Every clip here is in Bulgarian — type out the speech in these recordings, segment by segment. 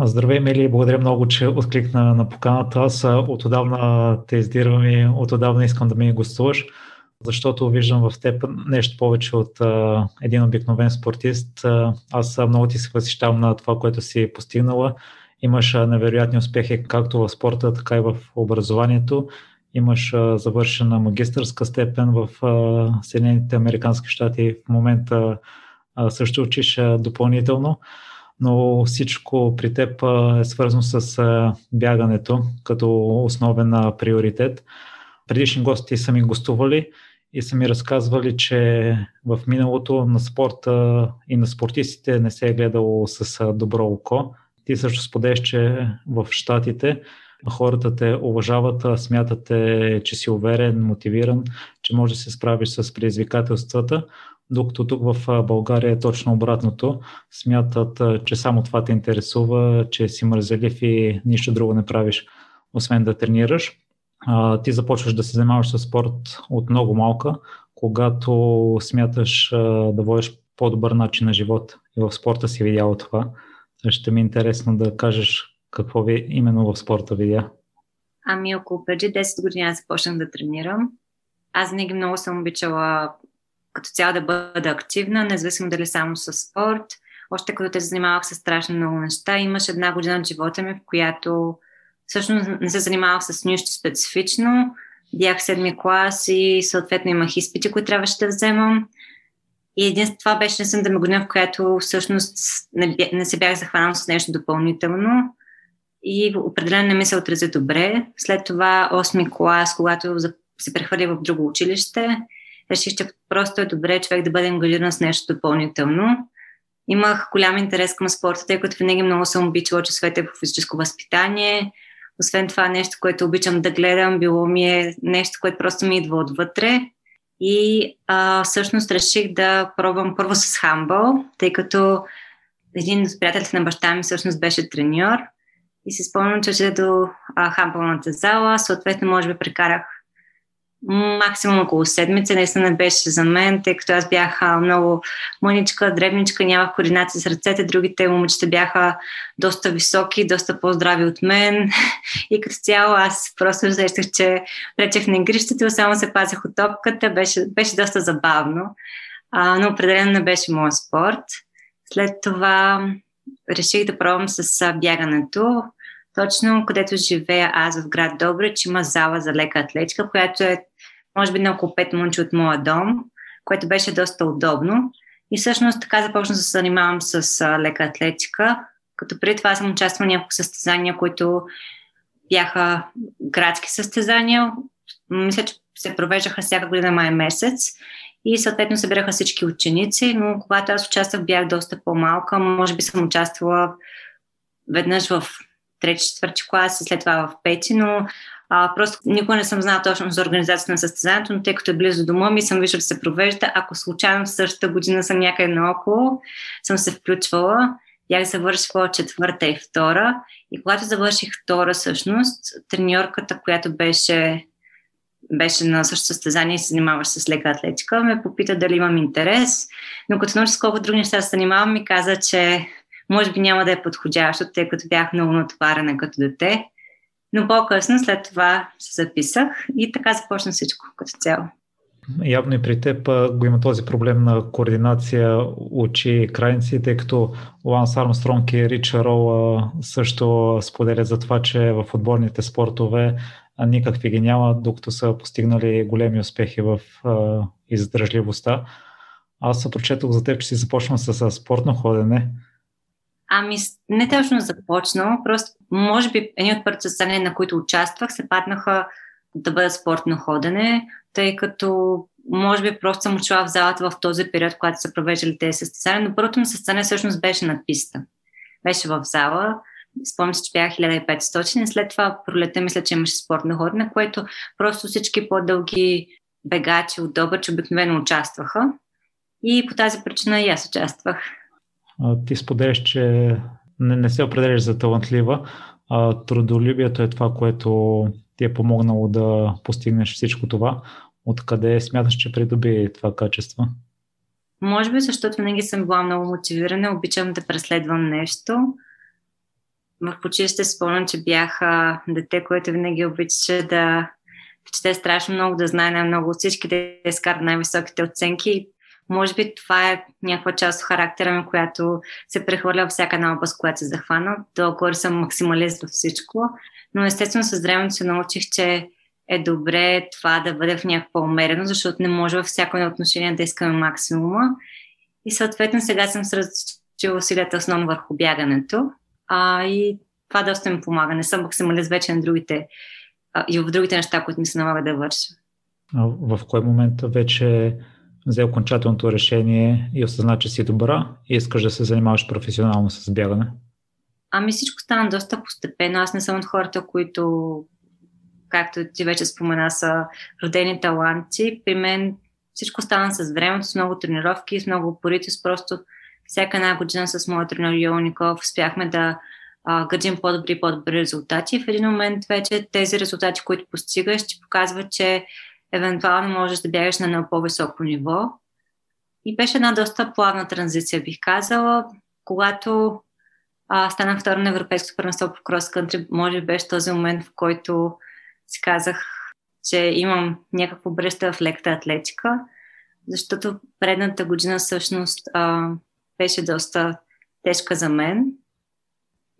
Здравей, Мели, благодаря много, че откликна на поканата. Аз отдавна те издирвам и отдавна искам да ми гостуваш, защото виждам в теб нещо повече от а, един обикновен спортист. Аз много ти се възхищавам на това, което си постигнала. Имаш невероятни успехи както в спорта, така и в образованието. Имаш а, завършена магистърска степен в а, Съединените Американски щати. В момента също учиш допълнително но всичко при теб е свързано с бягането като основен приоритет. Предишни гости са ми гостували и са ми разказвали, че в миналото на спорта и на спортистите не се е гледало с добро око. Ти също споделяш, че в Штатите хората те уважават, смятате, че си уверен, мотивиран, че може да се справиш с предизвикателствата, докато тук в България е точно обратното. Смятат, че само това те интересува, че си мързелив и нищо друго не правиш, освен да тренираш. ти започваш да се занимаваш с спорт от много малка, когато смяташ да водиш по-добър начин на живот и в спорта си видяла това. Ще ми е интересно да кажеш какво ви именно в спорта видя. Ами около преди 10 години аз започнах да тренирам. Аз винаги много съм обичала като цяло да бъда активна, независимо дали само с спорт. Още като те занимавах с страшно много неща, имаше една година от живота ми, в която всъщност не се занимавах с нищо специфично. Бях седми клас и съответно имах изпити, които трябваше да вземам. И единствено това беше да ме година, в която всъщност не, не се бях захванал с нещо допълнително и определено не ми се отрази добре. След това 8 клас, когато се прехвърли в друго училище, реших, че просто е добре човек да бъде ангажиран с нещо допълнително. Имах голям интерес към спорта, тъй като винаги много съм обичала часовете по физическо възпитание. Освен това, нещо, което обичам да гледам, било ми е нещо, което просто ми идва отвътре. И а, всъщност реших да пробвам първо с хамбъл, тъй като един от приятелите на баща ми всъщност беше треньор. И се спомням, че до а, хамбълната зала. Съответно, може би прекарах максимум около седмица. Наистина беше за мен, тъй като аз бях много мъничка, дребничка, нямах координация с ръцете. Другите момичета бяха доста високи, доста по-здрави от мен. И като цяло аз просто усещах, че речех на игрището, само се пазех от топката. Беше, беше доста забавно, а, но определено не беше моят спорт. След това реших да пробвам с бягането. Точно където живея аз в град Добрич има зала за лека атлетика, която е може би на около 5 момче от моя дом, което беше доста удобно. И всъщност така започнах да се занимавам с а, лека атлетика, като преди това съм участвала в няколко състезания, които бяха градски състезания. Мисля, че се провеждаха всяка година май месец и съответно събираха всички ученици, но когато аз участвах бях доста по-малка. Може би съм участвала веднъж в трети-четвърти клас и след това в пети, но а, просто никога не съм знала точно за организацията на състезанието, но тъй като е близо до ми съм виждала да се провежда. Ако случайно в същата година съм някъде наоколо, съм се включвала. Бях завършила четвърта и втора. И когато завърших втора, всъщност, треньорката, която беше, беше на същото състезание и се занимаваш с лека атлетика, ме попита дали имам интерес. Но като научих колко други неща се занимавам, ми каза, че може би няма да е подходящо, тъй като бях много натоварена като дете. Но по-късно след това се записах и така започна всичко като цяло. Явно и при теб го има този проблем на координация очи крайници, тъй като Ланс Армстронг и Рича Рол също споделят за това, че в отборните спортове никакви ги няма, докато са постигнали големи успехи в издръжливостта. Аз се прочетох за теб, че си започнал с спортно ходене. Ами, не точно започнал, просто може би едни от първите състезания, на които участвах, се паднаха да бъдат спортно ходене, тъй като може би просто съм учила в залата в този период, когато са провеждали тези състезания, но първото ми състезание всъщност беше на писта. Беше в зала, спомням се, че бях 1500 и след това пролета мисля, че имаше спортно ходене, което просто всички по-дълги бегачи от Добърч обикновено участваха. И по тази причина и аз участвах ти споделяш, че не, не се определяш за талантлива, а трудолюбието е това, което ти е помогнало да постигнеш всичко това. Откъде смяташ, че придоби това качество? Може би, защото винаги съм била много мотивирана, обичам да преследвам нещо. в училище спомням, че бях дете, което винаги обичаше да чете страшно много, да знае най-много от всички, да изкара най-високите оценки. Може би това е някаква част от характера ми, която се прехвърля всяка една област, която се захвана. Толкова съм максималист във всичко. Но естествено с времето се научих, че е добре това да бъде в някакво умерено, защото не може във всяко едно отношение да искаме максимума. И съответно сега съм сръчила усилията основно върху бягането. А, и това доста ми помага. Не съм максималист вече на другите а, и в другите неща, които ми се налага да върша. А в кой момент вече взе окончателното решение и осъзна, че си добра и искаш да се занимаваш професионално с бягане? Ами всичко стана доста постепенно. Аз не съм от хората, които, както ти вече спомена, са родени таланти. При мен всичко стана с времето, с много тренировки, с много упоритост. Просто всяка една година с моят тренер Йо Николов успяхме да а, гърдим по-добри и по-добри резултати. В един момент вече тези резултати, които постигаш, ти показват, че евентуално можеш да бягаш на едно по-високо ниво. И беше една доста плавна транзиция, бих казала. Когато а, станах втора на Европейското първенство по крос кънтри, може би беше този момент, в който си казах, че имам някакво бъдеще в лекта атлетика, защото предната година всъщност а, беше доста тежка за мен.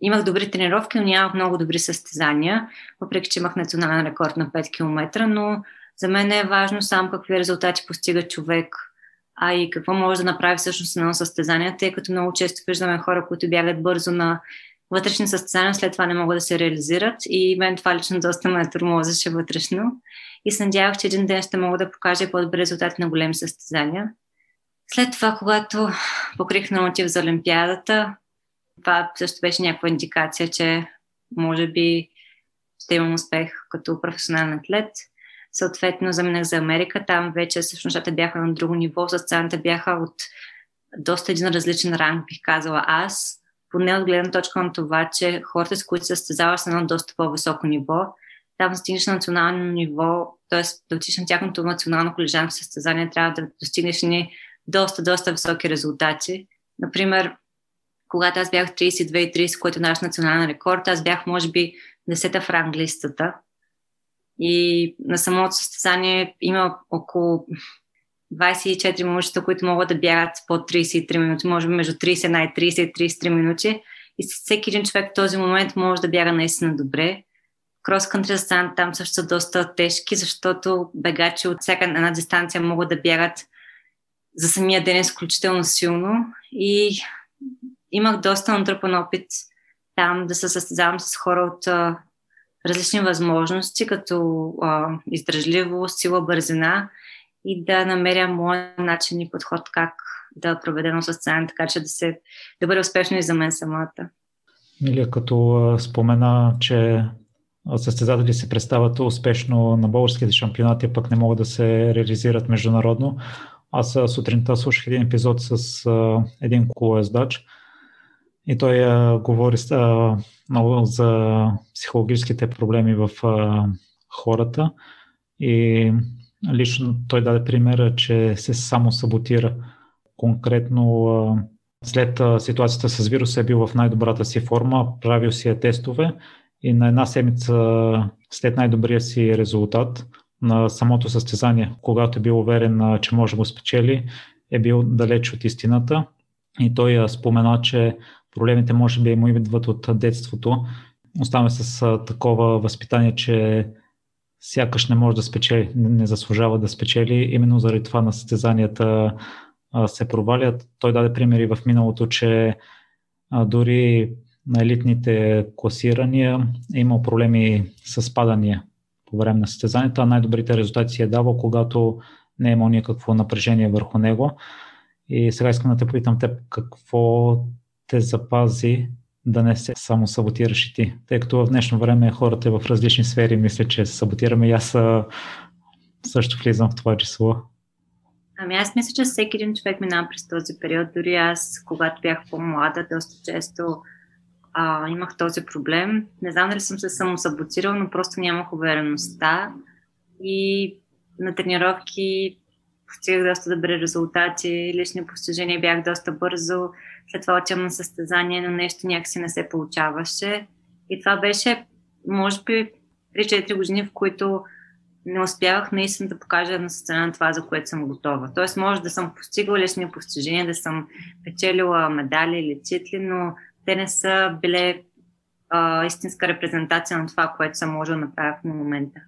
Имах добри тренировки, но нямах много добри състезания, въпреки че имах национален рекорд на 5 км, но за мен е важно само какви резултати постига човек, а и какво може да направи всъщност едно състезание, тъй като много често виждаме хора, които бягат бързо на вътрешни състезания, след това не могат да се реализират и мен това лично доста ме тормозеше вътрешно и се надявах, че един ден ще мога да покажа по-добри резултати на големи състезания. След това, когато покрих норматив за Олимпиадата, това също беше някаква индикация, че може би ще имам успех като професионален атлет. Съответно, заминах за Америка. Там вече всъщност нещата бяха на друго ниво. Състезанията бяха от доста един различен ранг, бих казала аз. Поне от гледна точка на това, че хората, с които се състезаваш, са на доста по-високо ниво. Там стигнеш на национално ниво, т.е. да отиш на тяхното национално колежанко състезание, трябва да достигнеш ни доста, доста високи резултати. Например, когато аз бях 32,30, което е наш национален рекорд, аз бях, може би, 10-та в ранглистата. И на самото състезание има около 24 момичета, които могат да бягат под 33 минути, може би между 31 и 30 и 33 минути. И всеки един човек в този момент може да бяга наистина добре. Крос кънтри там също са доста тежки, защото бегачи от всяка една дистанция могат да бягат за самия ден изключително силно. И имах доста натрупан опит там да се състезавам с хора от различни възможности, като а, издръжливост, сила, бързина и да намеря моят начин и подход как да проведа едно състезание, така че да, се, да бъде успешно и за мен самата. Или като спомена, че състезатели се представят успешно на българските шампионати, пък не могат да се реализират международно. Аз сутринта слушах един епизод с един колоездач, и той а, говори а, много за психологическите проблеми в а, хората. И лично той даде пример, че се само саботира. Конкретно а, след а, ситуацията с вируса е бил в най-добрата си форма, правил си е тестове и на една седмица след най-добрия си резултат на самото състезание, когато е бил уверен, че може да го спечели, е бил далеч от истината. И той спомена, че проблемите може би му идват от детството. Оставаме с такова възпитание, че сякаш не може да спечели, не заслужава да спечели. Именно заради това на състезанията се провалят. Той даде примери в миналото, че дори на елитните класирания е имал проблеми с падания по време на състезанията, а най-добрите резултати си е давал, когато не е имал никакво напрежение върху него. И сега искам да те попитам теб какво те запази да не се само саботираш и ти. Тъй като в днешно време хората в различни сфери мислят, че се саботираме и аз също влизам в това число. Ами аз мисля, че всеки един човек минава през този период. Дори аз, когато бях по-млада, доста често а, имах този проблем. Не знам дали съм се само саботирала, но просто нямах увереността. И на тренировки постигах доста добри резултати, лични постижения бях доста бързо, след това отивам на състезание, но нещо някакси не се получаваше. И това беше, може би, 3-4 години, в които не успявах наистина да покажа на сцена това, за което съм готова. Тоест, може да съм постигала лични постижения, да съм печелила медали или титли, но те не са били а, истинска репрезентация на това, което съм можела да направя в момента.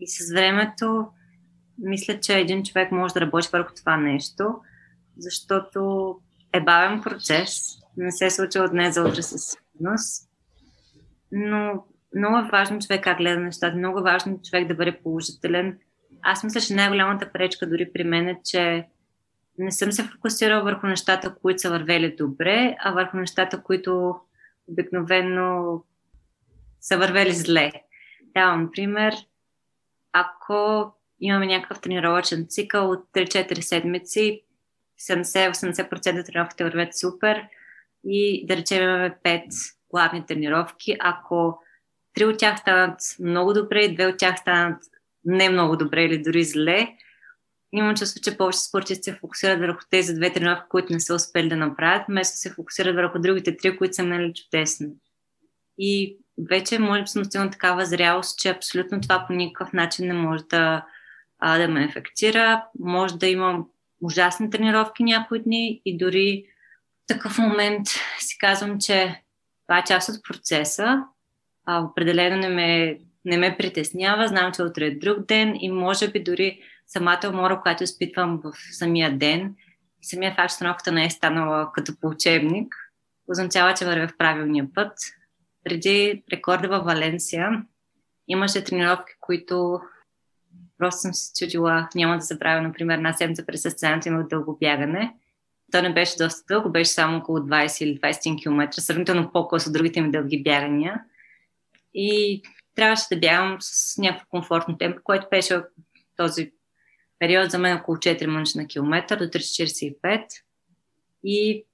И с времето, мисля, че един човек може да работи върху това нещо, защото е бавен процес, не се е случва от днес за утре със сигурност, но много е важно човек как гледа нещата, много е важно човек да бъде положителен. Аз мисля, че най-голямата пречка дори при мен е, че не съм се фокусирала върху нещата, които са вървели добре, а върху нещата, които обикновено са вървели зле. Давам пример. Ако имаме някакъв тренировачен цикъл от 3-4 седмици, 70-80% тренировките вървят супер и да речем имаме 5 главни тренировки. Ако три от тях станат много добре и две от тях станат не много добре или дори зле, имам чувство, че повече спортисти се фокусират върху тези две тренировки, които не са успели да направят, вместо се фокусират върху другите три, които са минали чудесни. И вече може би съм стигнала такава зрялост, че абсолютно това по никакъв начин не може да, а, да ме ефектира. Може да имам ужасни тренировки някои дни и дори в такъв момент си казвам, че това е част от процеса. А, определено не ме, не ме притеснява. Знам, че утре е друг ден и може би дори самата умора, която изпитвам в самия ден и самия факт, че науката не е станала като по учебник, означава, че вървя в правилния път. Преди рекорда във Валенсия имаше тренировки, които просто съм се чудила, няма да забравя, например, една седмица през състезанието имах дълго бягане. То не беше доста дълго, беше само около 20 или 20 км, сравнително по-късно от другите ми дълги бягания. И трябваше да бягам с някакво комфортно темпо, което беше този период за мен около 4 минути на километър до 3,45. И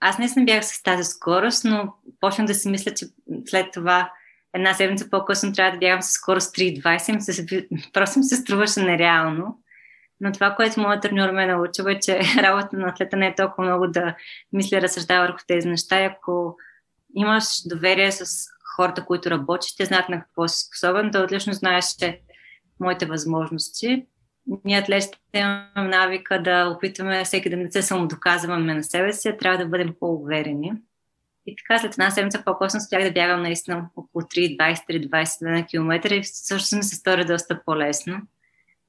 аз не съм бях с тази скорост, но почнах да си мисля, че след това една седмица по-късно трябва да бягам с скорост 3,20. Просто ми се струваше нереално. Но това, което моят треньор ме научил е, че работа на атлета не е толкова много да мисля, разсъждава върху тези неща. Ако имаш доверие с хората, които работят, те знаят на какво си способен, да отлично знаеш, че моите възможности ние атлетите имаме навика да опитваме всеки да не се самодоказваме на себе си, трябва да бъдем по-уверени. И така след една седмица по-късно спях да бягам наистина около 3-20-20 на километра и също ми се стори доста по-лесно.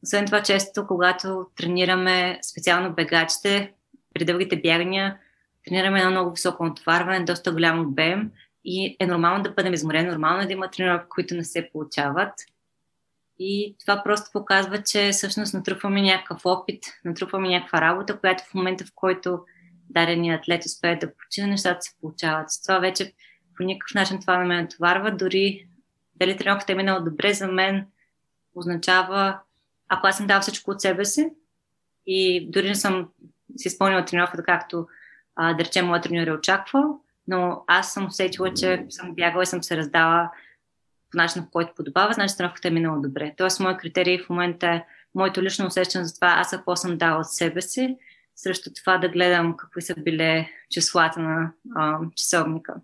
Освен това, често, когато тренираме специално бегачите, при дългите бягания, тренираме едно много високо натоварване, доста голям обем и е нормално да бъдем изморени, нормално е да има тренировки, които не се получават – и това просто показва, че всъщност натрупваме някакъв опит, натрупваме някаква работа, която в момента, в който даденият атлет успее да почина, нещата се получават. Това вече по никакъв начин това не ме натоварва. Дори дали тренировката е минала добре за мен, означава, ако аз съм дал всичко от себе си и дори не съм си изпълнила тренировката както а, да речем моят треньор е очаквал, но аз съм усетила, че съм бягала и съм се раздала по начин, по който подобава, значи тренировката е минала добре. Тоест, моят критерий в момента е моето лично усещане за това, аз какво съм дала от себе си, срещу това да гледам какви са били числата на а, часовника.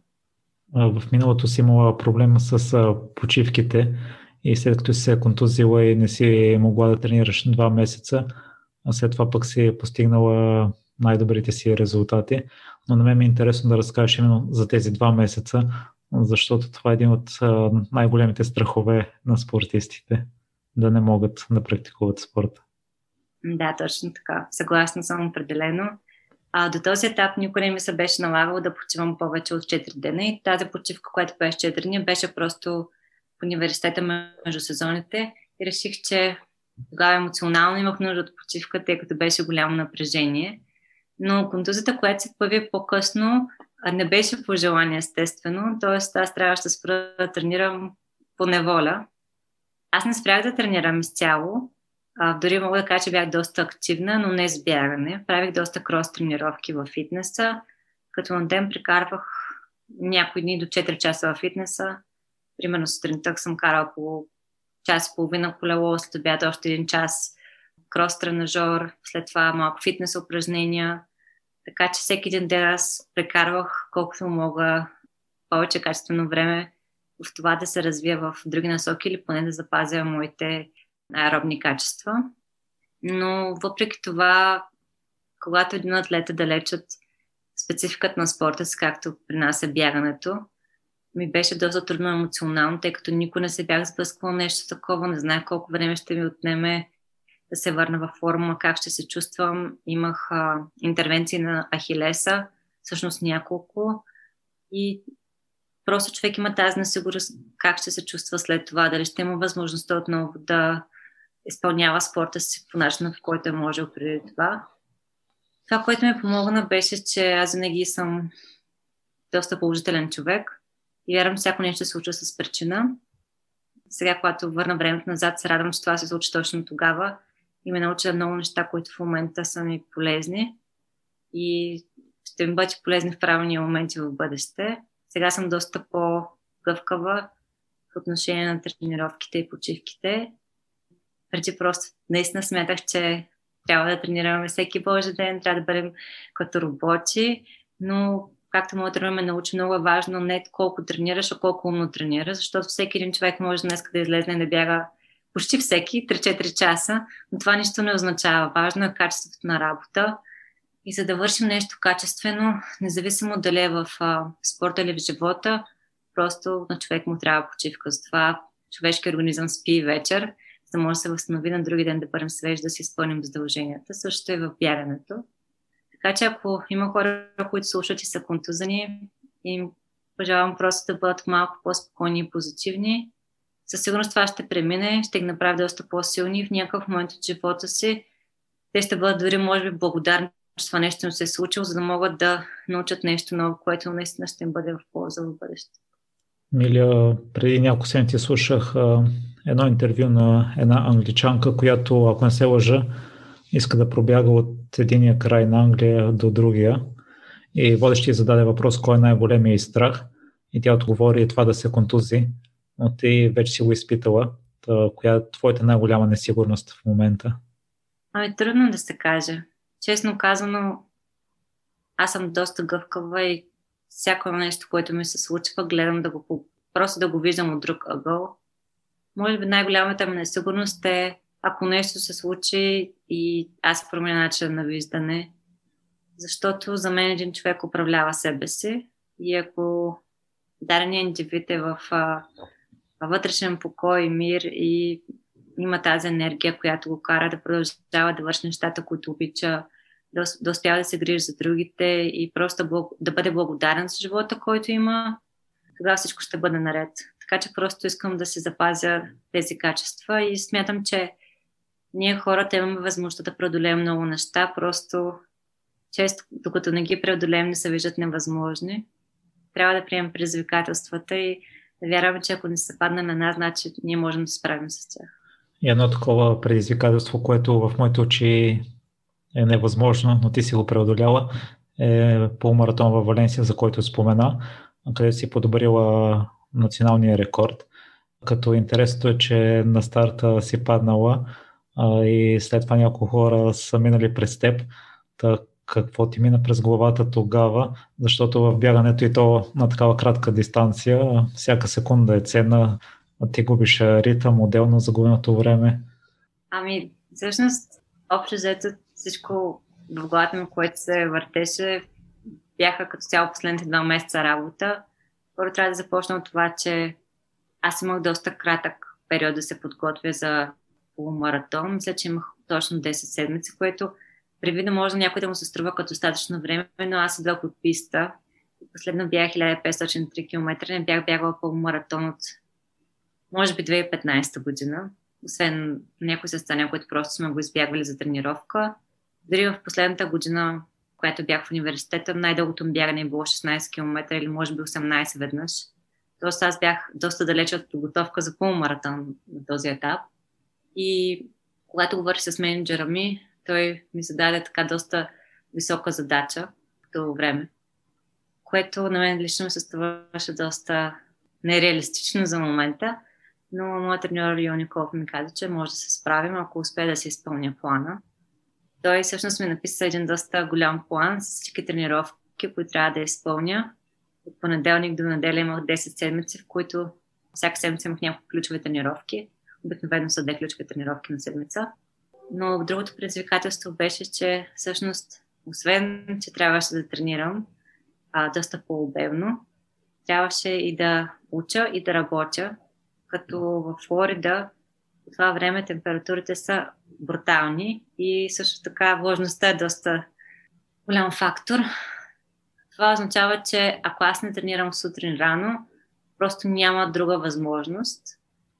В миналото си имала проблем с а, почивките и след като си се е контузила и не си могла да тренираш два месеца, а след това пък си постигнала най-добрите си резултати. Но на мен ми е интересно да разкажеш именно за тези два месеца, защото това е един от най-големите страхове на спортистите да не могат да практикуват спорта. Да, точно така. Съгласна съм определено. А, до този етап никой не ми се беше налагало да почивам повече от 4 дена и тази почивка, която беше 4 дни, беше просто в университета между сезоните и реших, че тогава емоционално имах нужда от почивка, тъй като беше голямо напрежение. Но контузията, която се появи по-късно, не беше по желание, естествено. Тоест, аз трябваше да спра да тренирам по неволя. Аз не спрях да тренирам изцяло. А, дори мога да кажа, че бях доста активна, но не с бягане. Правих доста крос тренировки в фитнеса, като на ден прекарвах някои дни до 4 часа в фитнеса. Примерно сутринта съм карала по час и половина колело, след обяд още един час крос тренажор, след това малко фитнес упражнения. Така че всеки един ден аз прекарвах колкото мога повече качествено време в това да се развия в други насоки или поне да запазя моите аеробни качества. Но въпреки това, когато един атлет е далеч от спецификата на спорта си, както при нас е бягането, ми беше доста трудно емоционално, тъй като никой не се бях сблъсквал нещо такова, не знаех колко време ще ми отнеме да се върна във форма, как ще се чувствам. Имах а, интервенции на Ахилеса, всъщност няколко. И просто човек има тази несигурност как ще се чувства след това, дали ще има възможността отново да изпълнява спорта си по начина, в който е можел преди това. Това, което ми помогна, беше, че аз винаги съм доста положителен човек и вярвам, всяко нещо се случва с причина. Сега, когато върна времето назад, се радвам, че това се случи точно тогава и ме науча много неща, които в момента са ми полезни и ще ми бъдат полезни в правилни моменти в бъдеще. Сега съм доста по-гъвкава в отношение на тренировките и почивките. Преди просто наистина смятах, че трябва да тренираме всеки Божи ден, трябва да бъдем като роботи, но както моят тренер ме научи, много е важно не колко тренираш, а колко умно тренираш, защото всеки един човек може днес да излезне и да бяга почти всеки 3-4 часа, но това нищо не означава. Важно е качеството на работа. И за да вършим нещо качествено, независимо дали е в а, спорта или в живота, просто на човек му трябва почивка. Затова човешки организъм спи вечер, да може да се възстанови на други ден да бъдем свежи, да си изпълним задълженията. Също е в бягането. Така че ако има хора, които слушат и са контузани, им пожелавам просто да бъдат малко по-спокойни и позитивни. Със сигурност това ще премине, ще ги направи доста по-силни в някакъв момент от живота си. Те ще бъдат дори, може би, благодарни, че това нещо им се е случило, за да могат да научат нещо ново, което наистина ще им бъде в полза в бъдеще. Миля, преди няколко седмици слушах едно интервю на една англичанка, която, ако не се лъжа, иска да пробяга от единия край на Англия до другия. И водещия зададе въпрос, кой е най-големият страх. И тя отговори това да се контузи. Но ти вече си го изпитала. Та, коя е твоята най-голяма несигурност в момента? Ами трудно да се каже. Честно казано, аз съм доста гъвкава и всяко нещо, което ми се случва, гледам да го просто да го виждам от друг ъгъл. Може би най-голямата ми несигурност е ако нещо се случи и аз променя начин на виждане, защото за мен един човек управлява себе си и ако даденият индивид е в а, вътрешен покой и мир и има тази енергия, която го кара да продължава да върши нещата, които обича, да, да успява да се грижи за другите и просто да бъде благодарен за живота, който има, тогава всичко ще бъде наред. Така че просто искам да си запазя тези качества и смятам, че ние хората имаме възможността да преодолеем много неща, просто често, докато не ги преодолеем, не се виждат невъзможни. Трябва да приемем предизвикателствата и да вярваме, че ако не се падне на нас, значи ние можем да се справим с тях. И едно такова предизвикателство, което в моите очи е невъзможно, но ти си го преодоляла, е полумаратон във Валенсия, за който спомена, където си подобрила националния рекорд. Като интересното е, че на старта си паднала а, и след това няколко хора са минали през теб. Та, какво ти мина през главата тогава, защото в бягането и то на такава кратка дистанция, всяка секунда е ценна, ти губиш ритъм, отделно загубеното време. Ами, всъщност, общо взето всичко в главата ми, което се въртеше, бяха като цяло последните два месеца работа. Първо трябва да започна от това, че аз имах доста кратък период да се подготвя за полумаратон. Мисля, че имах точно 10 седмици, което преди да може някой да му се струва като достатъчно време, но аз идвах от писта. Последно бях 1503 км, не бях бягала полумаратон от може би 2015 година. Освен някои състояния, които просто сме го избягвали за тренировка. Дори в последната година, която бях в университета, най-дългото ми бягане е било 16 км или може би 18 веднъж. Тоест аз бях доста далече от подготовка за полумаратон на този етап. И когато говорих с менеджера ми, той ми зададе така доста висока задача като време, което на мен лично се ставаше доста нереалистично за момента, но моят треньор Йоников ми каза, че може да се справим, ако успея да се изпълня плана. Той всъщност ми написа един доста голям план с всички тренировки, които трябва да изпълня. От понеделник до неделя имах 10 седмици, в които всяка седмица имах няколко ключови тренировки. Обикновено са две ключови тренировки на седмица. Но другото предизвикателство беше, че всъщност, освен, че трябваше да тренирам а, доста по-обемно, трябваше и да уча и да работя, като в Флорида по това време температурите са брутални и също така влажността е доста голям фактор. Това означава, че ако аз не тренирам сутрин рано, просто няма друга възможност.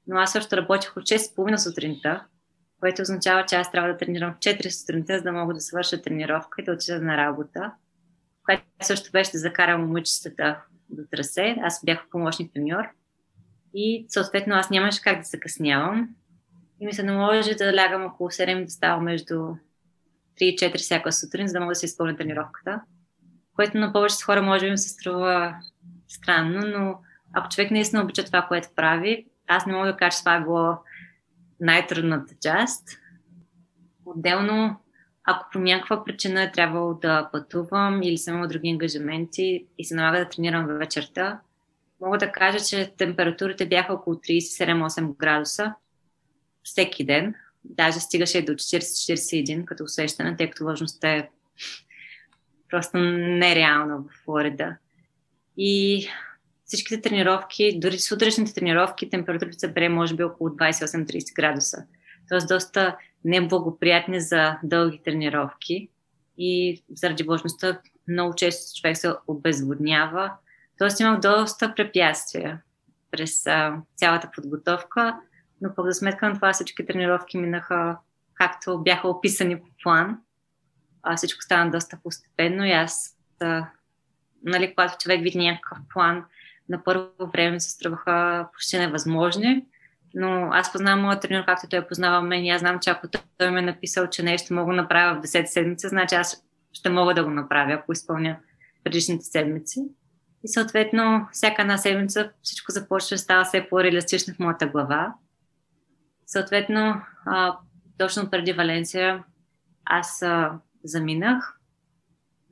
Но аз също работих от 6.30 сутринта, което означава, че аз трябва да тренирам в 4 сутринта, за да мога да свърша тренировка и да отида на работа. Което също беше да закарам момичетата до трасе. Аз бях помощник треньор. И съответно аз нямаше как да закъснявам. И ми се наложи да лягам около 7 да става между 3 и 4 всяка сутрин, за да мога да се изпълня тренировката. Което на повечето хора може би им се струва странно, но ако човек наистина обича това, което прави, аз не мога да кажа, че това е било най-трудната част. Отделно, ако по някаква причина е трябвало да пътувам или съм имала други ангажименти и се налага да тренирам вечерта, мога да кажа, че температурите бяха около 37-8 градуса всеки ден. Даже стигаше до 40-41 като усещане, тъй като влажността е просто нереална в Флорида. И всичките тренировки, дори сутрешните тренировки, температурите са бре може би около 28-30 градуса. Тоест доста неблагоприятни за дълги тренировки и заради влажността много често човек се обезводнява. Тоест имах доста препятствия през а, цялата подготовка, но пък за сметка на това всички тренировки минаха както бяха описани по план. А, всичко стана доста постепенно и аз, а, нали, когато човек види някакъв план, на първо време се струваха почти невъзможни, но аз познавам моят тренер, както той познава мен и аз знам, че ако той ме е написал, че нещо мога да направя в 10 седмица, значи аз ще мога да го направя, ако изпълня предишните седмици. И съответно, всяка една седмица всичко започва да става все по-реалистично в моята глава. Съответно, а, точно преди Валенсия аз а, заминах.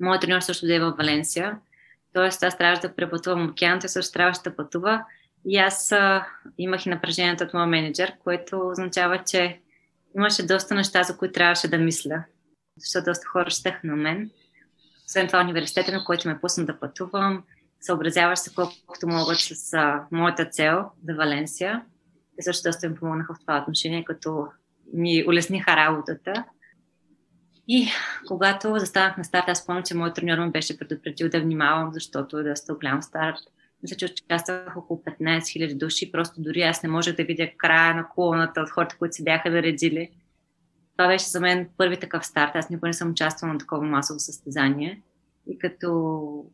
Моят треньор също да е в Валенсия. Тоест, аз трябваше да препътувам океан, той също трябваше да пътува. И аз а, имах и напрежението от моя менеджер, което означава, че имаше доста неща, за които трябваше да мисля. Защото доста хора щеха на мен. Освен това, университета, на който ме пусна да пътувам, съобразяваш се колкото могат с а, моята цел за Валенсия. Те също доста ми помогнаха в това отношение, като ми улесниха работата. И когато застанах на старт, аз спомням, че моят треньор ме беше предупредил да внимавам, защото е доста голям старт. Мисля, че участвах около 15 000 души, просто дори аз не можех да видя края на колоната от хората, които се бяха наредили. Това беше за мен първи такъв старт. Аз никога не съм участвала на такова масово състезание. И като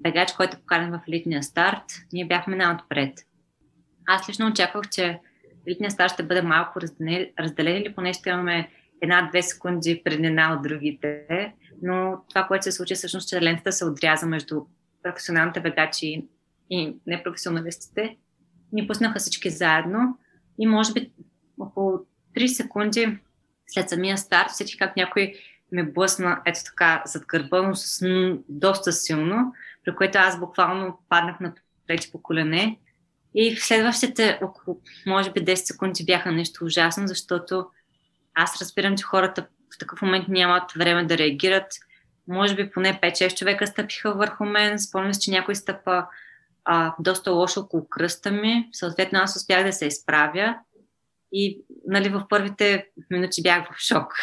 бегач, който поканен в елитния старт, ние бяхме най-отпред. Аз лично очаквах, че елитния старт ще бъде малко разделен, или поне ще имаме една-две секунди преднина от другите, но това, което се случи, всъщност, че лентата се отряза между професионалните бегачи и непрофесионалистите. Ни пуснаха всички заедно и може би около 3 секунди след самия старт, всеки как някой ме блъсна ето така зад гърба, но с, доста силно, при което аз буквално паднах на плечи по колене. И в следващите около, може би 10 секунди бяха нещо ужасно, защото аз разбирам, че хората в такъв момент нямат време да реагират. Може би поне 5-6 човека стъпиха върху мен. Спомням се, че някой стъпа а, доста лошо около кръста ми. Съответно, аз успях да се изправя. И нали, в първите минути бях в шок.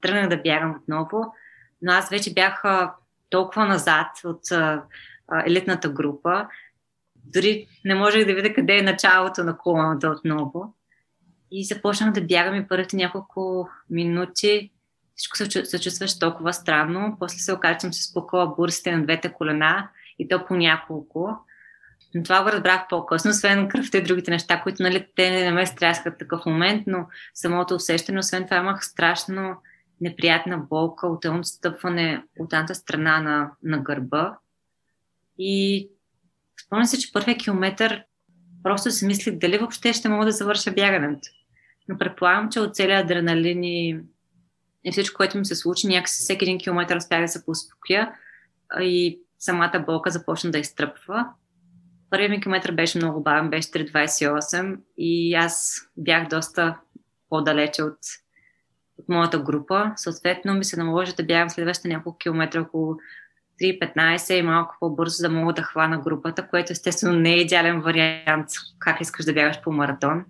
Тръгнах да бягам отново, но аз вече бях толкова назад от а, елитната група. Дори не можех да видя къде е началото на колоната отново. И започнах да бягам и първите няколко минути. Всичко се, се чувстваш толкова странно. После се оказа, че съм се спукала бурсите на двете колена и то по няколко. Но това го разбрах по-късно, освен кръвта и другите неща, които нали, те не ме стряскат такъв момент, но самото усещане, освен това имах страшно неприятна болка от едно стъпване от едната страна на, на гърба. И спомням се, че първия километър просто си мислих дали въобще ще мога да завърша бягането. Но предполагам, че от целият адреналин и, и всичко, което ми се случи, някакси всеки един километр успях да се поуспокоя и самата болка започна да изтръпва. Първият ми километр беше много бавен, беше 3.28 и аз бях доста по-далече от, от моята група. Съответно ми се наложи да бягам следващите няколко километра около 3.15 и малко по-бързо да мога да хвана групата, което естествено не е идеален вариант как искаш да бягаш по маратон.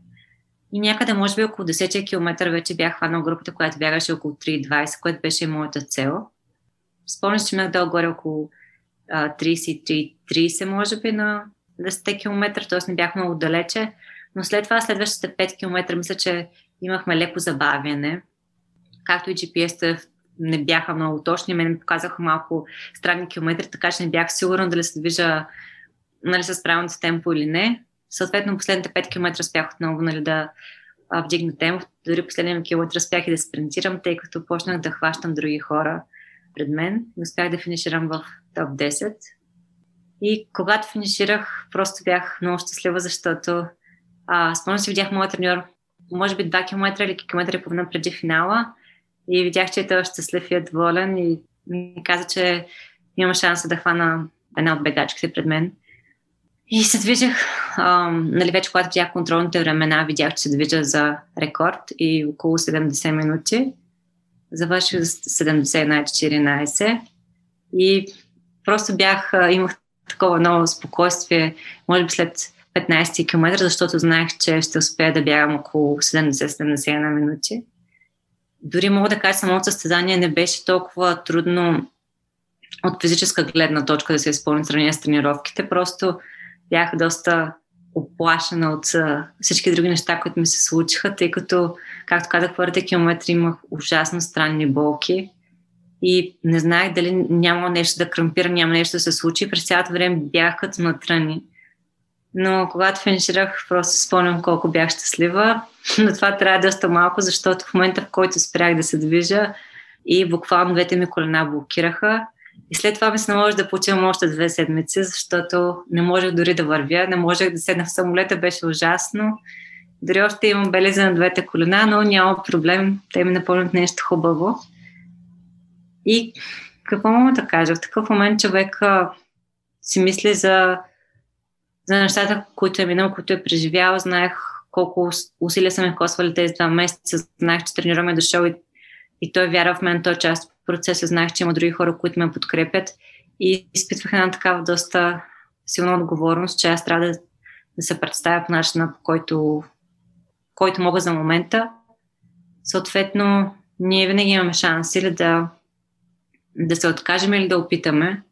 И някъде, може би, около 10 км вече бях хванал групата, която бягаше около 3.20, което беше моята цел. Спомням, че имах долу горе около 33-30, може би, на 10 км, т.е. не бях много далече. Но след това, следващите 5 км, мисля, че имахме леко забавяне. Както и GPS-те не бяха много точни, мен ми показаха малко странни километри, така че не бях сигурна дали се движа нали, с правилното темпо или не. Съответно, последните 5 км успях отново нали, да вдигна темпо. Дори последния километр успях и да спринтирам, тъй като почнах да хващам други хора пред мен. Успях да финиширам в топ 10. И когато финиширах, просто бях много щастлива, защото а, спомням си, видях моят треньор, може би 2 км или километра и половина преди финала и видях, че той е щастлив и е доволен и ми каза, че има шанса да хвана една от бегачките пред мен. И се движех, нали вече когато видях контролните времена, видях, че се движа за рекорд и около 70 минути. Завърших 71-14 и просто бях, имах такова ново спокойствие, може би след 15 км, защото знаех, че ще успея да бягам около 70-71 минути дори мога да кажа, самото състезание не беше толкова трудно от физическа гледна точка да се изпълни сравнение с тренировките. Просто бях доста оплашена от всички други неща, които ми се случиха, тъй като, както казах, първите километри имах ужасно странни болки и не знаех дали няма нещо да крампира, няма нещо да се случи. През цялото време бях като натръни. Но когато финиширах, просто спомням колко бях щастлива. Но това трябва доста малко, защото в момента, в който спрях да се движа и буквално двете ми колена блокираха, и след това ми се наложи да почивам още две седмици, защото не можех дори да вървя, не можех да седна в самолета, беше ужасно. Дори още имам белези на двете колена, но няма проблем. Те ми напомнят нещо хубаво. И какво мога да кажа? В такъв момент човек си мисли за за нещата, които е минал, които е преживял. Знаех колко усилия са ме коствали тези два месеца. Знаех, че тренираме дошъл и, и той вяра в мен, той е част от процеса. Знаех, че има други хора, които ме подкрепят. И изпитвах една такава доста силна отговорност, че аз трябва да, да се представя по начина, по който, който мога за момента. Съответно, ние винаги имаме шанс или да, да се откажем или да опитаме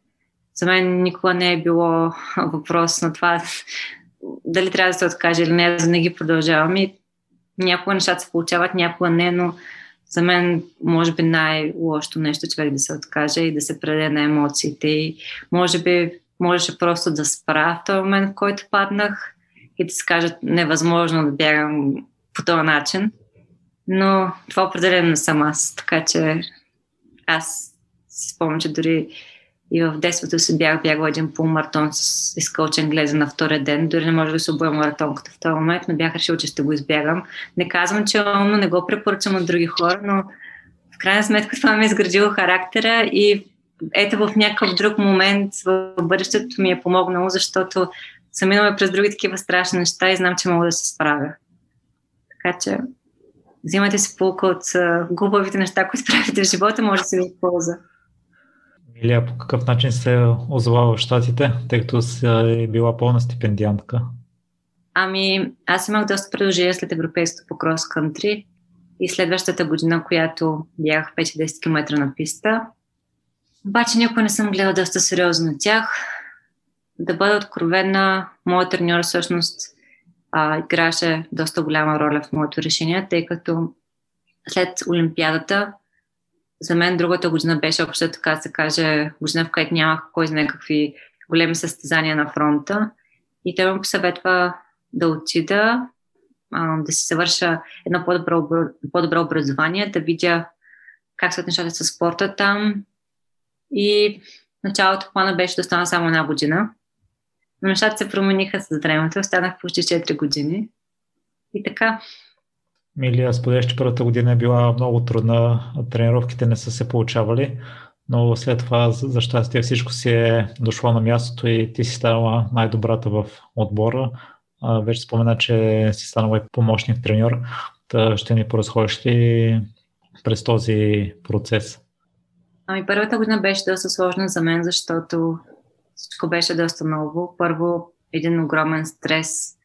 за мен никога не е било въпрос на това дали трябва да се откаже или не, за не ги продължавам. И някога нещата се получават, някога не, но за мен може би най-лошото нещо човек да се откаже и да се преде на емоциите. И може би можеше просто да спра в този момент, в който паднах и да се кажат невъзможно да бягам по този начин. Но това определено не съм аз, така че аз си спомням, че дори и в детството си бях бягала един полумаратон с изкълчен англеза на втория ден. Дори не може да се обоя маратонката в този момент, но бях решила, че ще го избягам. Не казвам, че умно, не го препоръчам от други хора, но в крайна сметка това ми е изградило характера и ето в някакъв друг момент в бъдещето ми е помогнало, защото съм минала през други такива страшни неща и знам, че мога да се справя. Така че взимайте си полка от глупавите неща, които правите в живота, може да се ви полза. Или по какъв начин се озова в Штатите, тъй като е била пълна стипендиантка? Ами, аз имах доста предложения след европейското по крос кънтри и следващата година, която бях 5-10 км на писта. Обаче никога не съм гледала доста сериозно на тях. Да бъда откровена, моят треньор всъщност а, играше доста голяма роля в моето решение, тъй като след Олимпиадата за мен другата година беше общо така се каже година, в която нямах кой знае какви големи състезания на фронта. И той ме посъветва да отида, да си завърша едно по-добро, по-добро образование, да видя как се нещата с спорта там. И началото плана беше да стана само една година. Но нещата се промениха с времето. Останах почти 4 години. И така. Милия, споделяш, че първата година е била много трудна, тренировките не са се получавали, но след това, за щастие, всичко си е дошло на мястото и ти си станала най-добрата в отбора. Вече спомена, че си станала и помощник треньор. Ще ни поразходиш ли през този процес? Ами първата година беше доста сложна за мен, защото всичко беше доста ново. Първо, един огромен стрес,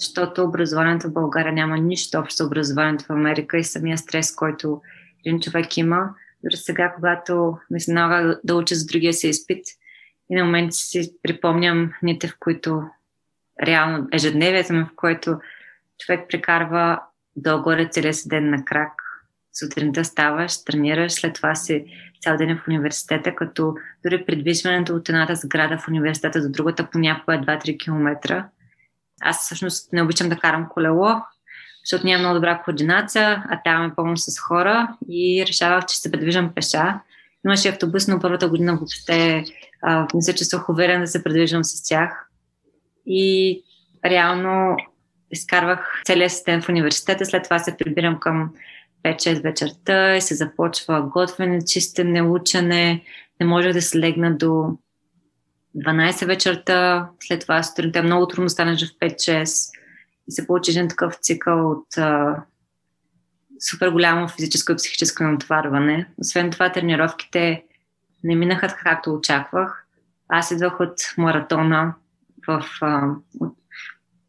защото образованието в България няма нищо общо с образованието в Америка и самия стрес, който един човек има. Дори сега, когато ми се налага да уча за другия си изпит, и на моменти си припомням дните, в които реално ежедневието в което човек прекарва долу-горе целия си ден на крак. Сутринта ставаш, тренираш, след това си цял ден в университета, като дори придвижването от едната сграда в университета до другата понякога е 2-3 км. Аз всъщност не обичам да карам колело, защото няма много добра координация, а там е пълно с хора и решавах, че се предвиждам пеша. Имаше автобус, но първата година въобще а, не се чувствах уверен да се предвижвам с тях. И реално изкарвах целия систем в университета, след това се прибирам към 5-6 вечерта и се започва готвене, чистене, учене. Не можех да се легна до 12 вечерта, след това сутринта е много трудно станеш в 5-6 и се получи един такъв цикъл от а, супер голямо физическо и психическо натоварване. Освен това, тренировките не минаха така, както очаквах. Аз идвах от маратона в а, от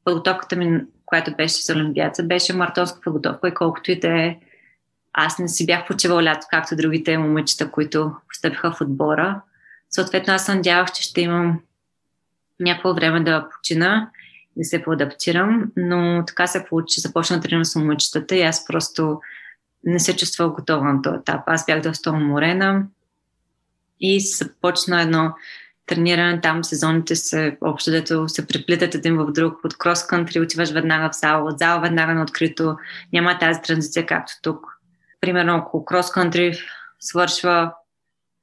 подготовката ми, която беше за Олимпиада, беше маратонска подготовка и колкото и да е аз не си бях почивал лято, както другите момичета, които постъпиха в отбора. Съответно, аз се надявах, че ще имам някакво време да почина, да се поадаптирам, но така се получи, че започна да тренирам с момичетата и аз просто не се чувствах готова на този етап. Аз бях доста уморена и започна едно трениране там, сезоните се общо дето се преплитат един в друг, от крос-кантри отиваш веднага в зала, от зала веднага на открито, няма тази транзиция както тук. Примерно, ако крос-кантри свършва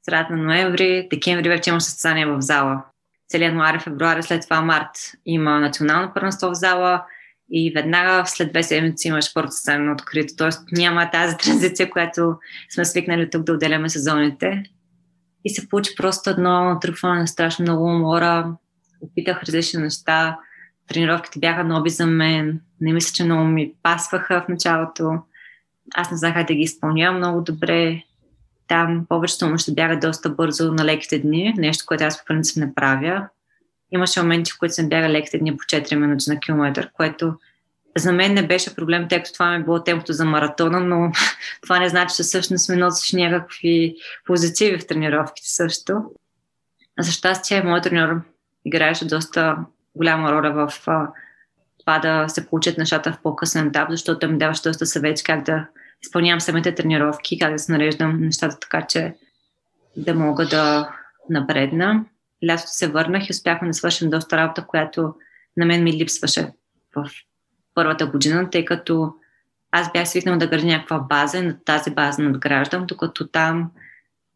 средата на ноември, декември вече има състезание в зала. Цели януари, февруари, след това март има национално първенство в зала и веднага след две седмици имаш първото състезание на открито. Тоест няма тази транзиция, която сме свикнали тук да отделяме сезоните. И се получи просто едно натрупване на страшно много умора. Опитах различни неща. Тренировките бяха нови за мен. Не мисля, че много ми пасваха в началото. Аз не знаех да ги изпълнявам много добре. Там повечето му ще бяга доста бързо на леките дни, нещо, което аз по принцип не правя. Имаше моменти, в които съм бяга леките дни по 4 минути на километър, което за мен не беше проблем, тъй като това ми е било темпото за маратона, но това не значи, че всъщност ми носиш някакви позитиви в тренировките също. За щастие, моят треньор играеше доста голяма роля в това да се получат нещата в по-късен етап, защото ми даваше доста съвети как да изпълнявам самите тренировки, как да се нареждам нещата така, че да мога да напредна. Лятото се върнах и успяхме да свършим доста работа, която на мен ми липсваше в първата година, тъй като аз бях свикнала да градя някаква база и на тази база надграждам, докато там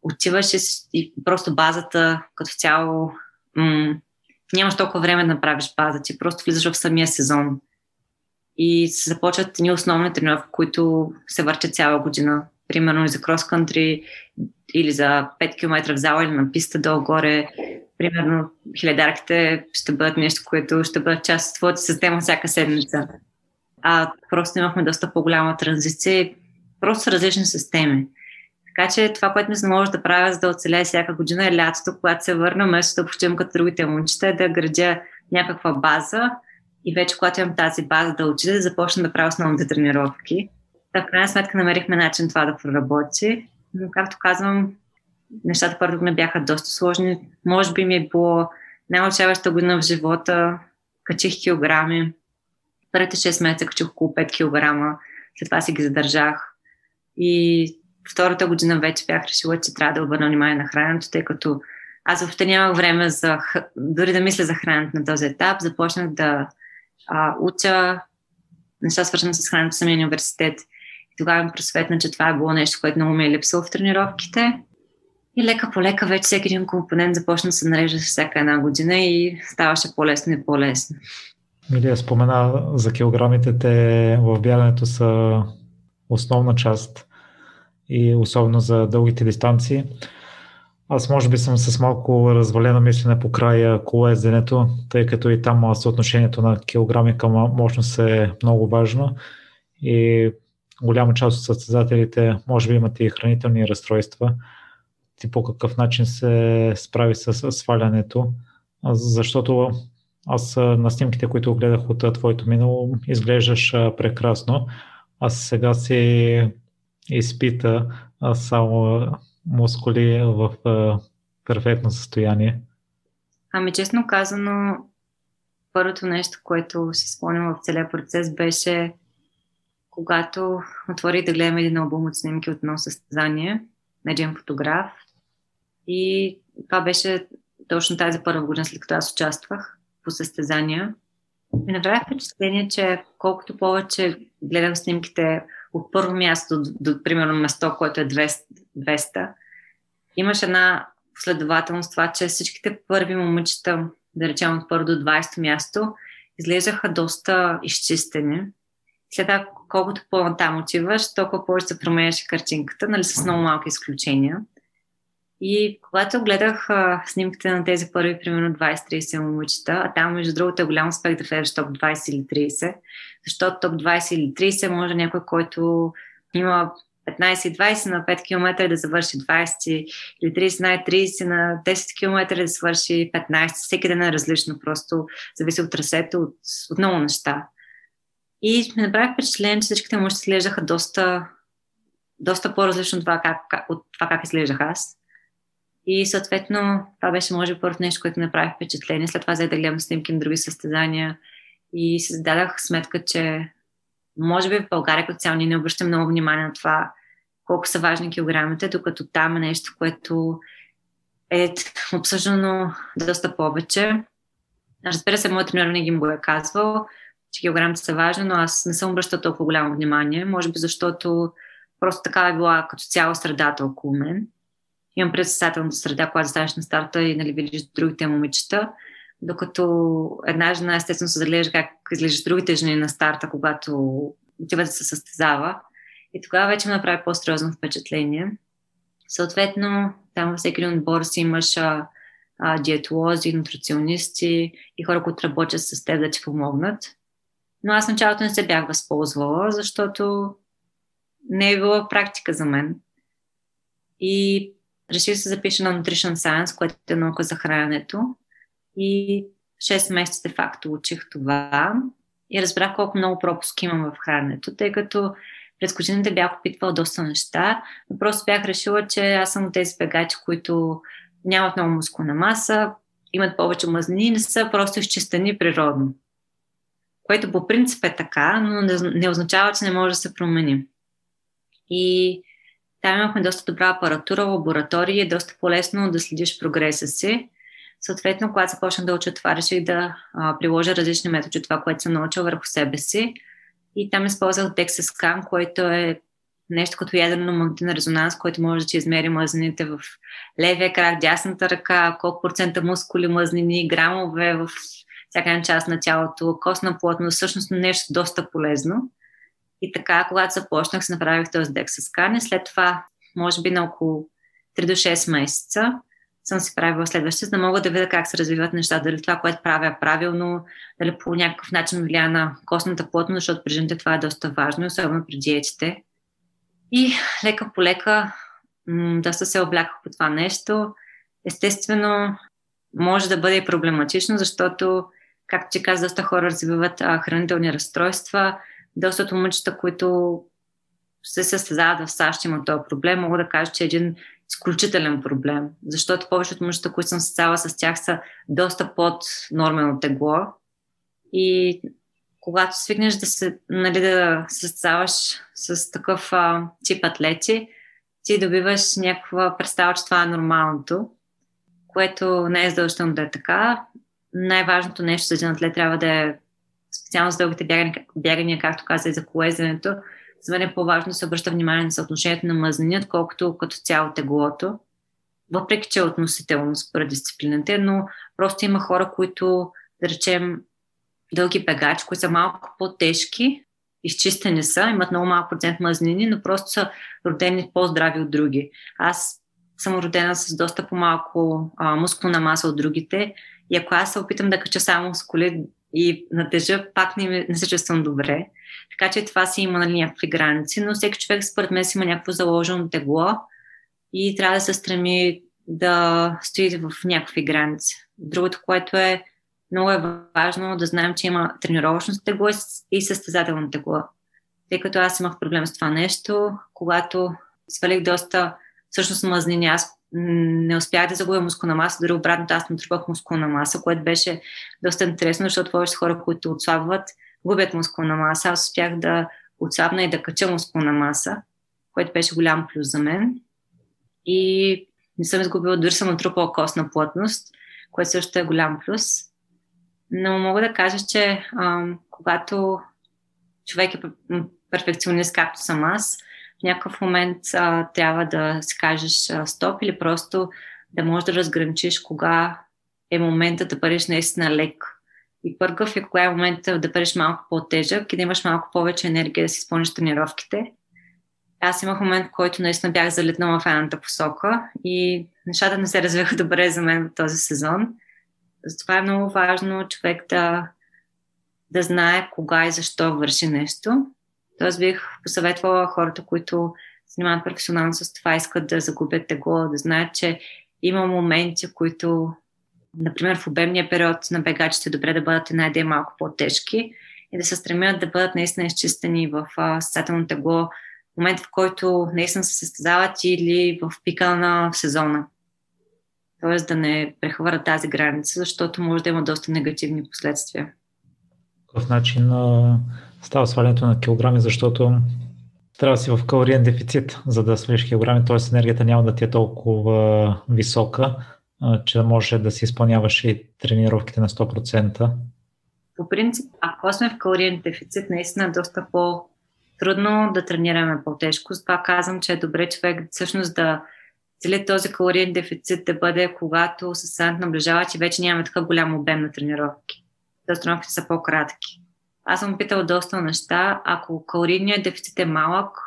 отиваш и просто базата като цяло м- нямаш толкова време да направиш база, ти просто влизаш в самия сезон. И се започват ни основни тренировки, които се въртят цяла година. Примерно и за крос-кантри или за 5 км в зала или на писта долу-горе. Примерно хиледарките ще бъдат нещо, което ще бъдат част от твоята система всяка седмица. А просто имахме доста по-голяма транзиция просто различни системи. Така че това, което ми се може да правя, за да оцеля всяка година е лятото, когато се върна, вместо да почивам като другите момчета, е да градя някаква база и вече когато имам тази база да уча, да започна да правя основните тренировки. Та, в крайна сметка намерихме начин това да проработи. Но, както казвам, нещата първо година бяха доста сложни. Може би ми е било най-отчаваща година в живота. Качих килограми. Първите 6 месеца качих около 5 килограма. След това си ги задържах. И втората година вече бях решила, че трябва да обърна внимание на храненето, тъй като аз въобще нямах време за, дори да мисля за храненето на този етап. Започнах да а, уча неща, свързани с храненето в самия университет. И тогава ми просветна, че това е било нещо, което много ми е липсало в тренировките. И лека по лека вече всеки един компонент започна да се нарежда всяка една година и ставаше по-лесно и по-лесно. Милия спомена за килограмите, те в бягането са основна част и особено за дългите дистанции. Аз може би съм с малко развалено мислене по края колоезденето, тъй като и там съотношението на килограми към мощност е много важно и голяма част от състезателите може би имат и хранителни разстройства. Ти по какъв начин се справи с свалянето? Защото аз на снимките, които гледах от твоето минало, изглеждаш прекрасно. Аз сега си изпита само мускули в перфектно състояние. Ами честно казано, първото нещо, което си спомням в целия процес беше когато отворих да гледам един албум от снимки от едно състезание на един фотограф. И това беше точно тази първа година, след като аз участвах по състезания. И направих впечатление, че колкото повече гледам снимките от първо място до, до примерно место, което е 200, 200 имаш една последователност това, че всичките първи момичета, да речем от първо до 20 място, изглеждаха доста изчистени. След това, колкото по-натам отиваш, толкова повече се променяше картинката, нали, с много малки изключения. И когато гледах а, снимките на тези първи, примерно 20-30 момичета, а там, между другото, е голям успех да влезеш топ 20 или 30, защото топ 20 или 30 може някой, който има 15-20 на 5 км да завърши 20 или 30 на 30 на 10 км да свърши 15. Всеки ден е различно, просто зависи от трасето, от, от много неща. И ми направих впечатление, че всичките му изглеждаха доста, доста по-различно от това как, от това как изглеждах аз. И съответно, това беше може би първото нещо, което направи впечатление. След това взе да гледам снимки на други състезания и си зададах сметка, че може би в България като цяло ние не обръщаме много внимание на това колко са важни килограмите, докато там е нещо, което е обсъждано доста повече. Разбира се, моят тренер винаги му го е казвал, че килограмите са важни, но аз не съм обръщал толкова голямо внимание. Може би защото просто така е била като цяло средата около мен имам председателната среда, когато заставаш на старта и нали, видиш другите момичета, докато една жена естествено се заглежда как изглеждаш другите жени на старта, когато отива да се състезава. И тогава вече ме направи по-сериозно впечатление. Съответно, там във всеки един отбор си имаш а, а, диетолози, нутриционисти и хора, които работят с теб да ти помогнат. Но аз началото не се бях възползвала, защото не е била практика за мен. И реших да се запиша на Nutrition Science, което е наука за храненето. И 6 месеца де факто учих това и разбрах колко много пропуски имам в храненето, тъй като през годините бях опитвала доста неща, но просто бях решила, че аз съм от тези бегачи, които нямат много мускулна маса, имат повече мазнини, не са просто изчистени природно. Което по принцип е така, но не, означава, че не може да се промени. И там имахме доста добра апаратура, лаборатория е доста по-лесно да следиш прогреса си. Съответно, когато започнах да уча това, реших да а, приложа различни методи, това, което съм научила върху себе си. И там използвах DEXA Scan, което е нещо като ядрено магнитен резонанс, който може да ти измери мазнините в левия крак, дясната ръка, колко процента мускули, мазнини, грамове в всяка част на тялото, костна плътност, всъщност нещо доста полезно. И така, когато започнах, се направих този дек с карне. След това, може би на около 3 до 6 месеца, съм си правила следващия, за да мога да видя как се развиват нещата, дали това, което правя е правилно, дали по някакъв начин влияе на костната плътност, защото при жените това е доста важно, особено при диетите. И лека по лека м- доста се обляках по това нещо. Естествено, може да бъде и проблематично, защото, както ти каза, доста хора развиват а, хранителни разстройства – доста от момичета, които се състезават в САЩ имат този проблем, мога да кажа, че един изключителен проблем, защото повечето момичета, които съм състезава с тях, са доста под нормално тегло и когато свикнеш да се, нали, да състезаваш с такъв а, тип атлети, ти добиваш някаква представа, че това е нормалното, което не е задължително да е така. Най-важното нещо за един атлет трябва да е специално за дългите бягания, бягания както каза и за колезенето, за мен е по-важно да се обръща внимание на съотношението на мазнини, отколкото като цяло теглото. въпреки че е относително според дисциплината, но просто има хора, които, да речем, дълги бегачи, които са малко по-тежки, изчистени са, имат много малък процент мазнини, но просто са родени по-здрави от други. Аз съм родена с доста по-малко а, мускулна маса от другите и ако аз се опитам да кача само мускули и натежа, пак не, не се чувствам добре. Така че това си има нали, някакви граници, но всеки човек според мен си има някакво заложено тегло и трябва да се стреми да стои в някакви граници. Другото, което е много е важно да знаем, че има тренировъчно тегло и състезателно тегло. Тъй като аз имах проблем с това нещо, когато свалих доста всъщност мазнини, аз не успях да загубя мускулна маса, дори обратно аз натрупах мускулна маса, което беше доста интересно, защото повече хора, които отслабват, губят мускулна маса. Аз успях да отслабна и да кача мускулна маса, което беше голям плюс за мен. И не съм изгубила, дори съм натрупала костна плътност, което също е голям плюс. Но мога да кажа, че а, когато човек е перфекционист, както съм аз, в някакъв момент а, трябва да си кажеш а, стоп или просто да можеш да разграничиш кога е момента да бъдеш наистина лек и пъргав и кога е момента да бъдеш малко по-тежък и да имаш малко повече енергия да си изпълниш тренировките. Аз имах момент, в който наистина бях залитнала в едната посока и нещата не се развиха добре за мен в този сезон. Затова е много важно човек да, да знае кога и защо върши нещо. Тоест бих посъветвала хората, които занимават професионално с това, искат да загубят тегло, да знаят, че има моменти, които, например, в обемния период на бегачите добре да бъдат една идея малко по-тежки и да се стремят да бъдат наистина изчистени в състезателно тегло в момент, в който наистина се състезават или в пика на сезона. Тоест да не прехвърля тази граница, защото може да има доста негативни последствия. Какъв начин става свалянето на килограми, защото трябва да си в калориен дефицит, за да свалиш килограми, т.е. енергията няма да ти е толкова висока, че може да си изпълняваш и тренировките на 100%. По принцип, ако сме в калориен дефицит, наистина е доста по-трудно да тренираме по-тежко. Затова казвам, че е добре човек всъщност да цели този калориен дефицит да бъде, когато състезанието наближава, че вече нямаме такъв голям обем на тренировки. Тоест тренировките са по-кратки. Аз съм питала доста неща. Ако калорийният дефицит е малък,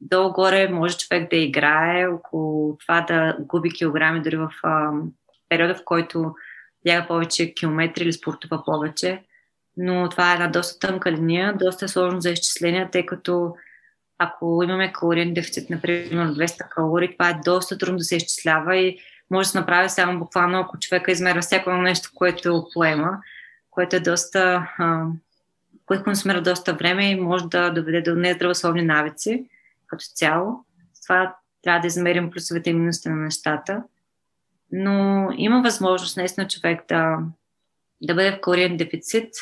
долу-горе може човек да играе около това да губи килограми дори в а, периода, в който бяга повече километри или спортува повече. Но това е една доста тънка линия, доста е сложно за изчисление, тъй като ако имаме калориен дефицит, например 200 калории, това е доста трудно да се изчислява и може да се направи само буквално, ако човека измерва всяко нещо, което поема, което е доста а, което консумира доста време и може да доведе до нездравословни навици като цяло. Това трябва да измерим плюсовете и минусите на нещата. Но има възможност наистина човек да, да бъде в калориен дефицит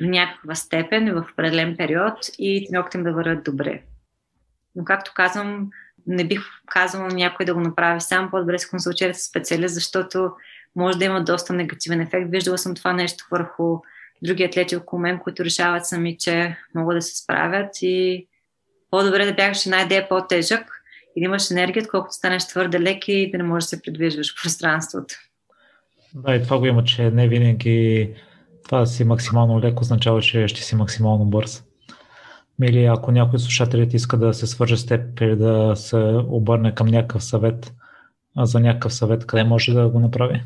до някаква степен в определен период и тренировките им да върват добре. Но както казвам, не бих казала някой да го направи сам, по-добре се консултира с специалист, защото може да има доста негативен ефект. Виждала съм това нещо върху други атлети около мен, които решават сами, че могат да се справят и по-добре да бягаш една идея по-тежък и да имаш енергия, отколкото станеш твърде лек и да не можеш да се придвижваш в пространството. Да, и това го има, че не винаги това да си максимално леко означава, че ще си максимално бърз. Или ако някой слушателите иска да се свърже с теб или да се обърне към някакъв съвет, а за някакъв съвет, къде може да го направи?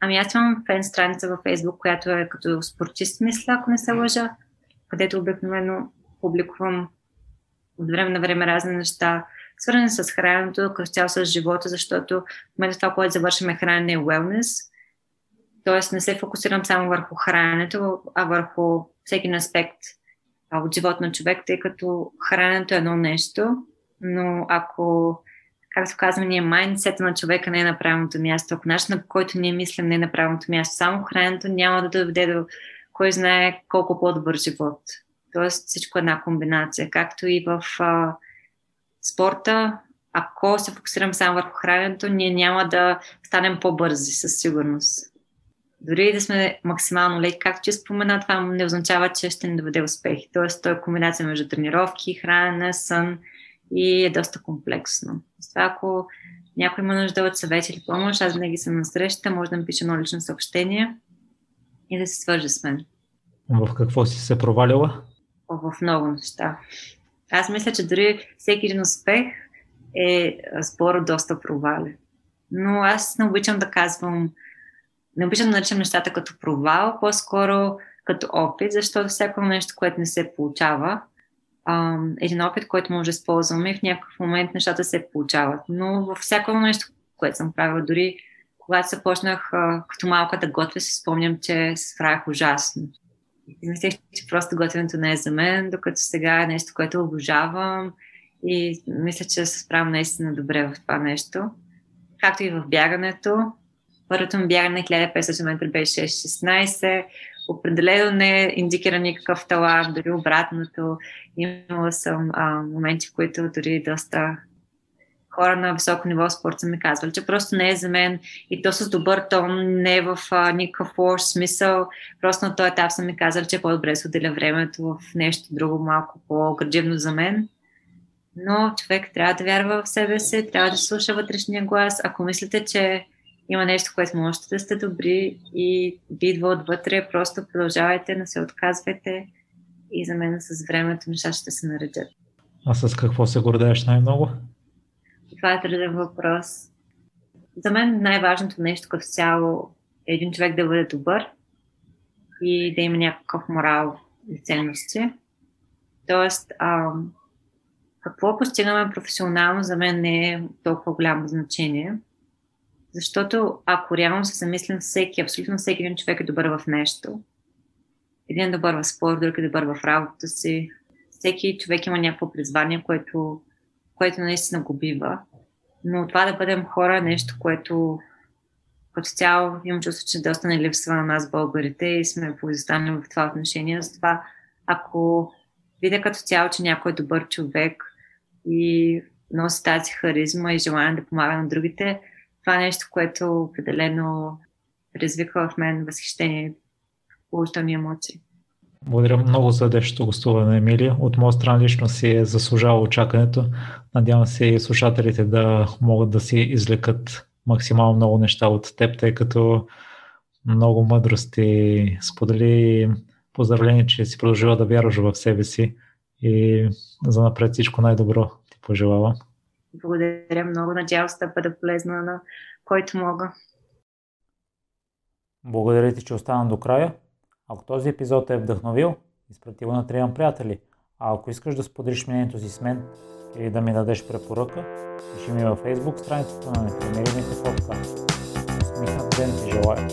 Ами аз имам фен страница във Фейсбук, която е като спортист, мисля, ако не се лъжа, където обикновено публикувам от време на време разни неща, свързани с храненето, като цяло с живота, защото в момента това, което завършим е хранене и wellness. Тоест не се фокусирам само върху храненето, а върху всеки аспект от живота на човек, тъй като храненето е едно нещо, но ако както казваме, ние майндсета на човека не е на правилното място. Ако начинът, по който ние мислим, не е на правилното място, само храненето няма да доведе до кой знае колко по-добър живот. Тоест всичко е една комбинация. Както и в а, спорта, ако се фокусирам само върху храненето, ние няма да станем по-бързи, със сигурност. Дори да сме максимално леки, както че спомена, това не означава, че ще ни доведе успехи. Тоест, то е комбинация между тренировки, хранене, сън и е доста комплексно. Затова ако някой има нужда от съвет или помощ, аз винаги съм на среща, може да ми пише едно лично съобщение и да се свържа с мен. В какво си се провалила? В много неща. Аз мисля, че дори всеки един успех е споро доста провали. Но аз не обичам да казвам, не обичам да наричам нещата като провал, по-скоро като опит, защото всяко нещо, което не се получава, един опит, който може да използваме и в някакъв момент нещата се получават. Но във всяко нещо, което съм правила, дори когато започнах като малка да готвя, си спомням, че се справях ужасно. И мислех, че просто готвенето не е за мен, докато сега е нещо, което обожавам и мисля, че се справям наистина добре в това нещо. Както и в бягането. Първото ми бягане 1500 метра беше 6-16. Определено не индикира никакъв талант, дори обратното. Имала съм а, моменти, в които дори доста хора на високо ниво спорт са ми казвали, че просто не е за мен и то с добър тон, не е в а, никакъв лош смисъл. Просто на този етап са ми казали, че е по-добре се отделя времето в нещо друго, малко по-градивно за мен. Но човек трябва да вярва в себе си, трябва да слуша вътрешния глас. Ако мислите, че има нещо, което можете да сте добри и ви идва отвътре, просто продължавайте, не се отказвайте и за мен с времето нещата ще се наредят. А с какво се гордееш най-много? Това е труден въпрос. За мен най-важното нещо като цяло е един човек да бъде добър и да има някакъв морал и ценности. Тоест, ам, какво постигаме професионално за мен не е толкова голямо значение. Защото ако реално се замислим, всеки, абсолютно всеки един човек е добър в нещо. Един е добър в спорт, друг е добър в работата си. Всеки човек има някакво призвание, което, което наистина го бива. Но това да бъдем хора е нещо, което като цяло имам чувство, че доста не липсва на нас българите и сме позистанени в това отношение. Затова ако видя като цяло, че някой е добър човек и носи тази харизма и желание да помага на другите, това е нещо, което определено предизвиква в мен възхищение положителни емоции. Благодаря много за днешното гостуване, Емилия. От моя страна лично си е заслужава очакването. Надявам се и слушателите да могат да си извлекат максимално много неща от теб, тъй като много мъдрости сподели. Поздравление, че си продължила да вярваш в себе си и за напред всичко най-добро ти пожелавам. Благодаря много. Надявам се да бъда полезна на който мога. Благодаря ти, че остана до края. Ако този епизод е вдъхновил, изпрати го на трима приятели. А ако искаш да споделиш мнението си с мен или да ми дадеш препоръка, пиши ми във Facebook страницата на Непримиримите подкаст. Усмихнат ден ти желая!